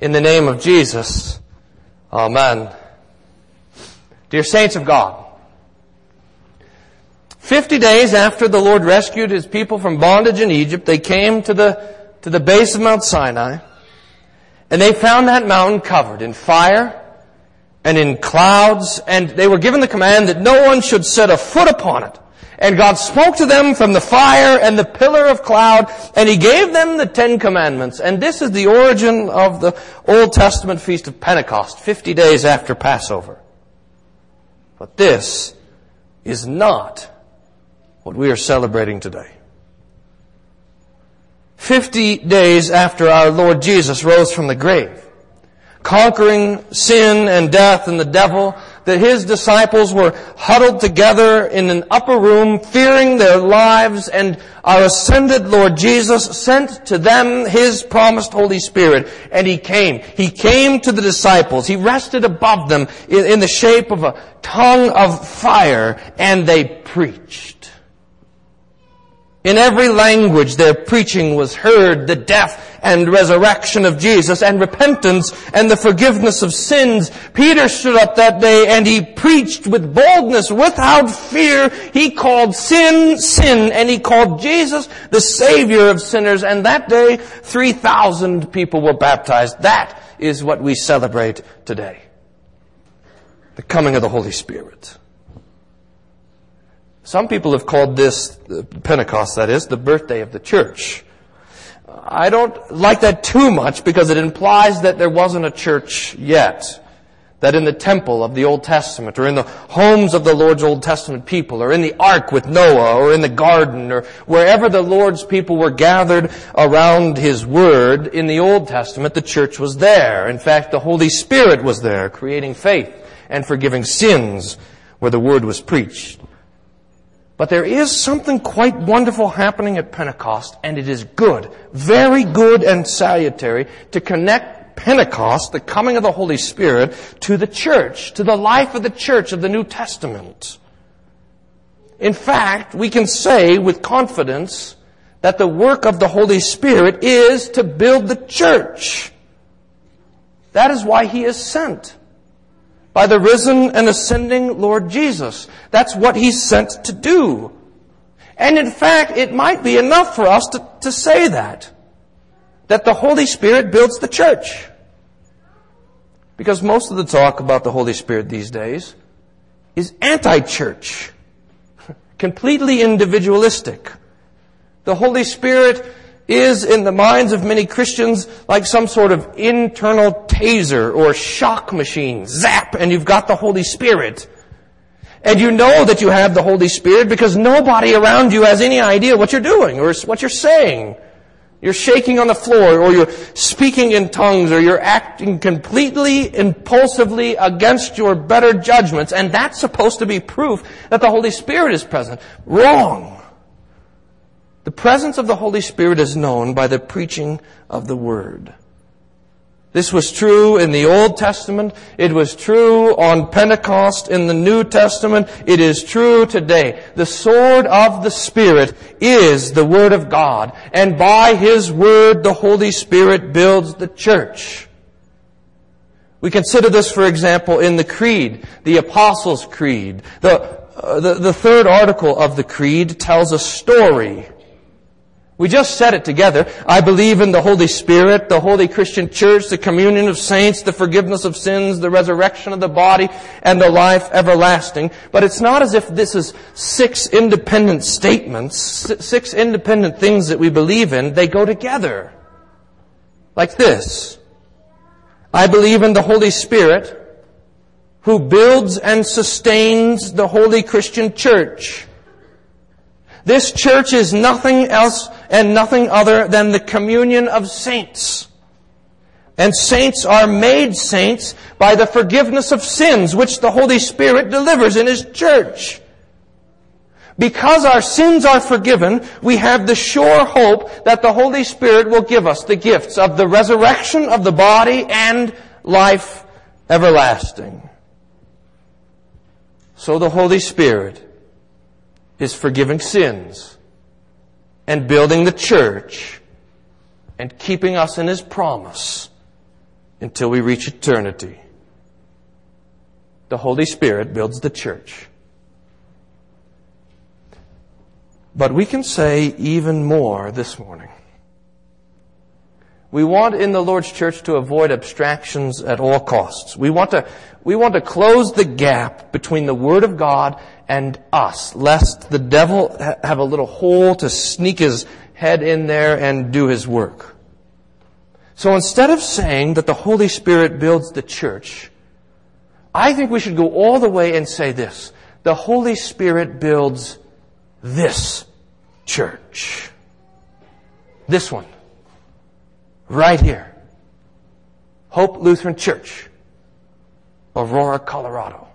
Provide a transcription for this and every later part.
In the name of Jesus, Amen. Dear saints of God, 50 days after the Lord rescued His people from bondage in Egypt, they came to the, to the base of Mount Sinai, and they found that mountain covered in fire and in clouds, and they were given the command that no one should set a foot upon it. And God spoke to them from the fire and the pillar of cloud, and He gave them the Ten Commandments. And this is the origin of the Old Testament Feast of Pentecost, 50 days after Passover. But this is not what we are celebrating today. 50 days after our Lord Jesus rose from the grave, conquering sin and death and the devil, that his disciples were huddled together in an upper room, fearing their lives, and our ascended Lord Jesus sent to them his promised Holy Spirit, and he came. He came to the disciples. He rested above them in, in the shape of a tongue of fire, and they preached. In every language their preaching was heard, the death and resurrection of Jesus and repentance and the forgiveness of sins. Peter stood up that day and he preached with boldness, without fear. He called sin, sin, and he called Jesus the Savior of sinners. And that day, 3,000 people were baptized. That is what we celebrate today. The coming of the Holy Spirit. Some people have called this, Pentecost that is, the birthday of the church. I don't like that too much because it implies that there wasn't a church yet. That in the temple of the Old Testament, or in the homes of the Lord's Old Testament people, or in the ark with Noah, or in the garden, or wherever the Lord's people were gathered around His Word, in the Old Testament, the church was there. In fact, the Holy Spirit was there, creating faith and forgiving sins where the Word was preached. But there is something quite wonderful happening at Pentecost, and it is good, very good and salutary to connect Pentecost, the coming of the Holy Spirit, to the church, to the life of the church of the New Testament. In fact, we can say with confidence that the work of the Holy Spirit is to build the church. That is why He is sent by the risen and ascending Lord Jesus. That's what He's sent to do. And in fact, it might be enough for us to, to say that. That the Holy Spirit builds the church. Because most of the talk about the Holy Spirit these days is anti-church. Completely individualistic. The Holy Spirit is in the minds of many Christians like some sort of internal taser or shock machine. Zap! And you've got the Holy Spirit. And you know that you have the Holy Spirit because nobody around you has any idea what you're doing or what you're saying. You're shaking on the floor or you're speaking in tongues or you're acting completely impulsively against your better judgments and that's supposed to be proof that the Holy Spirit is present. Wrong. The presence of the Holy Spirit is known by the preaching of the Word. This was true in the Old Testament. It was true on Pentecost in the New Testament. It is true today. The sword of the Spirit is the Word of God. And by His Word, the Holy Spirit builds the church. We consider this, for example, in the Creed, the Apostles' Creed. The, uh, the, the third article of the Creed tells a story we just said it together. I believe in the Holy Spirit, the Holy Christian Church, the communion of saints, the forgiveness of sins, the resurrection of the body, and the life everlasting. But it's not as if this is six independent statements, six independent things that we believe in. They go together. Like this. I believe in the Holy Spirit, who builds and sustains the Holy Christian Church this church is nothing else and nothing other than the communion of saints. And saints are made saints by the forgiveness of sins which the Holy Spirit delivers in His church. Because our sins are forgiven, we have the sure hope that the Holy Spirit will give us the gifts of the resurrection of the body and life everlasting. So the Holy Spirit is forgiving sins and building the church and keeping us in His promise until we reach eternity. The Holy Spirit builds the church. But we can say even more this morning. We want in the Lord's church to avoid abstractions at all costs. We want to, we want to close the gap between the Word of God and us, lest the devil have a little hole to sneak his head in there and do his work. So instead of saying that the Holy Spirit builds the church, I think we should go all the way and say this. The Holy Spirit builds this church. This one. Right here. Hope Lutheran Church. Aurora, Colorado.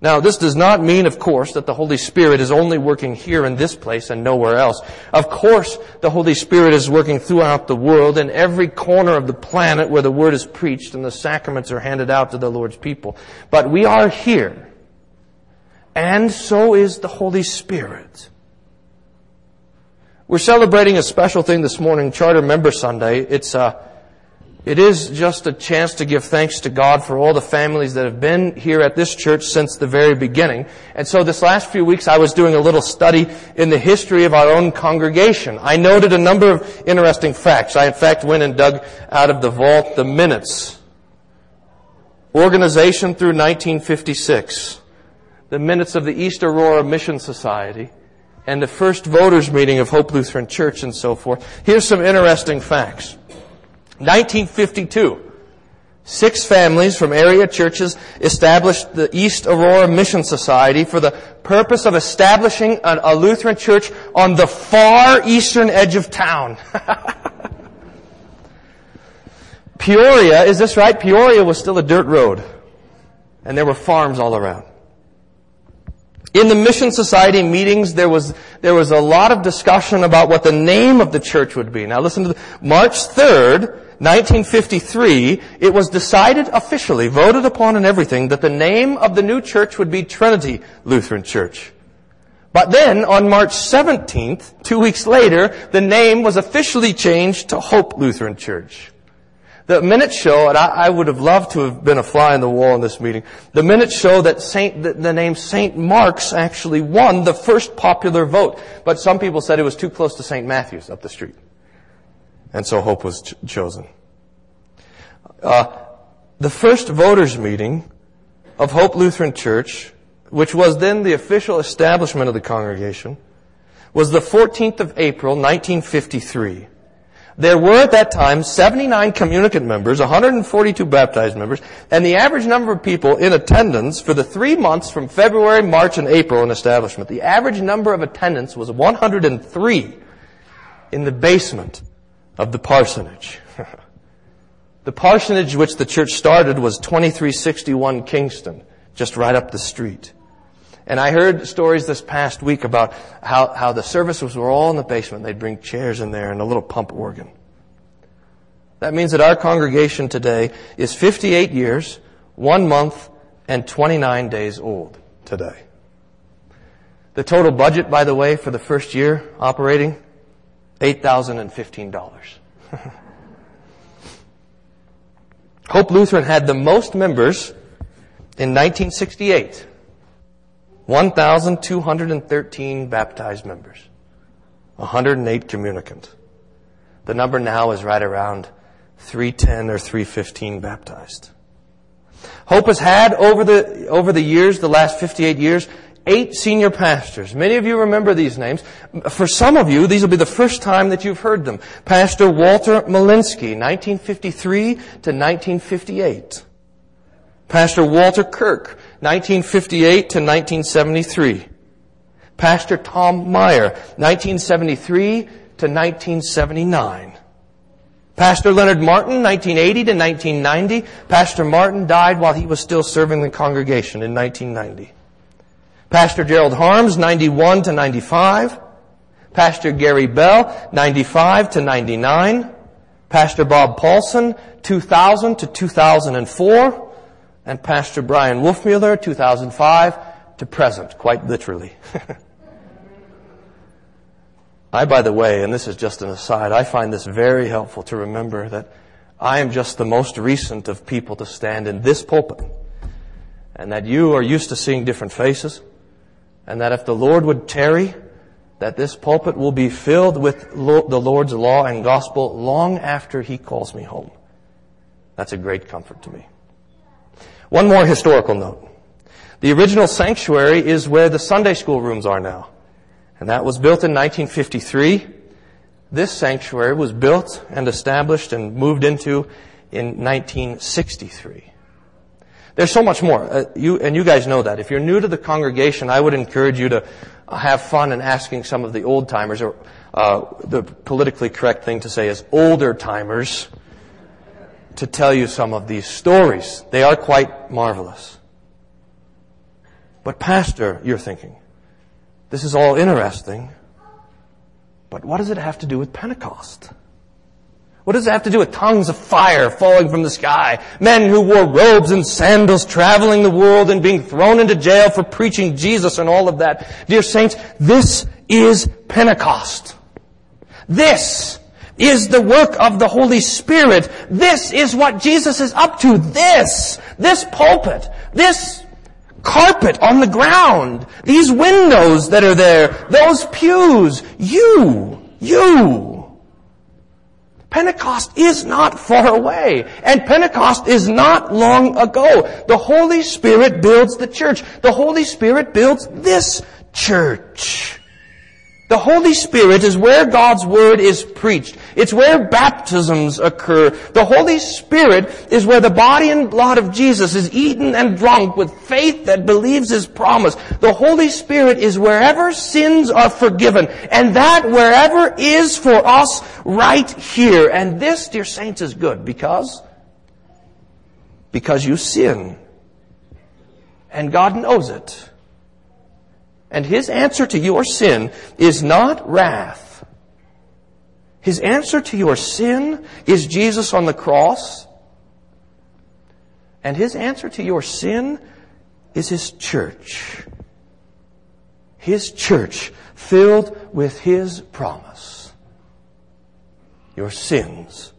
Now, this does not mean, of course, that the Holy Spirit is only working here in this place and nowhere else. Of course, the Holy Spirit is working throughout the world in every corner of the planet where the Word is preached and the sacraments are handed out to the Lord's people. But we are here. And so is the Holy Spirit. We're celebrating a special thing this morning, Charter Member Sunday. It's uh, it is just a chance to give thanks to God for all the families that have been here at this church since the very beginning. And so this last few weeks I was doing a little study in the history of our own congregation. I noted a number of interesting facts. I in fact went and dug out of the vault the minutes. Organization through 1956. The minutes of the East Aurora Mission Society and the first voters meeting of Hope Lutheran Church and so forth. Here's some interesting facts. 1952. Six families from area churches established the East Aurora Mission Society for the purpose of establishing a Lutheran church on the far eastern edge of town. Peoria, is this right? Peoria was still a dirt road. And there were farms all around. In the Mission Society meetings, there was, there was a lot of discussion about what the name of the church would be. Now listen to the, March 3rd, 1953, it was decided officially, voted upon and everything, that the name of the new church would be Trinity Lutheran Church. But then, on March 17th, two weeks later, the name was officially changed to Hope Lutheran Church. The minutes show, and I, I, would have loved to have been a fly on the wall in this meeting. The minutes show that Saint, the, the name Saint Mark's actually won the first popular vote, but some people said it was too close to Saint Matthew's up the street, and so Hope was ch- chosen. Uh, the first voters meeting of Hope Lutheran Church, which was then the official establishment of the congregation, was the 14th of April, 1953. There were at that time 79 communicant members, 142 baptized members, and the average number of people in attendance for the three months from February, March, and April in establishment, the average number of attendance was 103 in the basement of the parsonage. the parsonage which the church started was 2361 Kingston, just right up the street. And I heard stories this past week about how, how the services were all in the basement. They'd bring chairs in there and a little pump organ. That means that our congregation today is 58 years, one month, and 29 days old today. The total budget, by the way, for the first year operating, $8,015. Hope Lutheran had the most members in 1968. 1,213 baptized members, 108 communicant. The number now is right around 310 or 315 baptized. Hope has had over the, over the years, the last 58 years, eight senior pastors. Many of you remember these names. For some of you, these will be the first time that you've heard them. Pastor Walter Malinsky, 1953 to 1958. Pastor Walter Kirk, 1958 to 1973. Pastor Tom Meyer, 1973 to 1979. Pastor Leonard Martin, 1980 to 1990. Pastor Martin died while he was still serving the congregation in 1990. Pastor Gerald Harms, 91 to 95. Pastor Gary Bell, 95 to 99. Pastor Bob Paulson, 2000 to 2004 and Pastor Bryan Wolfmueller, 2005 to present, quite literally. I, by the way, and this is just an aside, I find this very helpful to remember that I am just the most recent of people to stand in this pulpit. And that you are used to seeing different faces. And that if the Lord would tarry, that this pulpit will be filled with the Lord's law and gospel long after He calls me home. That's a great comfort to me. One more historical note. The original sanctuary is where the Sunday school rooms are now. And that was built in 1953. This sanctuary was built and established and moved into in 1963. There's so much more. Uh, you, and you guys know that. If you're new to the congregation, I would encourage you to have fun in asking some of the old timers, or uh, the politically correct thing to say is older timers, to tell you some of these stories. They are quite marvelous. But pastor, you're thinking, this is all interesting, but what does it have to do with Pentecost? What does it have to do with tongues of fire falling from the sky? Men who wore robes and sandals traveling the world and being thrown into jail for preaching Jesus and all of that. Dear saints, this is Pentecost. This is the work of the Holy Spirit. This is what Jesus is up to. This, this pulpit, this carpet on the ground, these windows that are there, those pews, you, you. Pentecost is not far away. And Pentecost is not long ago. The Holy Spirit builds the church. The Holy Spirit builds this church. The Holy Spirit is where God's Word is preached. It's where baptisms occur. The Holy Spirit is where the body and blood of Jesus is eaten and drunk with faith that believes His promise. The Holy Spirit is wherever sins are forgiven. And that wherever is for us right here. And this, dear saints, is good because, because you sin. And God knows it. And his answer to your sin is not wrath. His answer to your sin is Jesus on the cross. And his answer to your sin is his church. His church filled with his promise. Your sins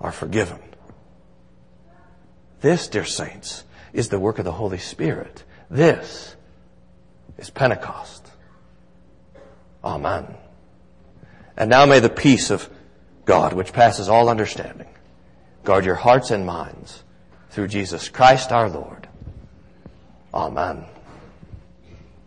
are forgiven. This, dear saints, is the work of the Holy Spirit. This is Pentecost. Amen. And now may the peace of God, which passes all understanding, guard your hearts and minds through Jesus Christ our Lord. Amen.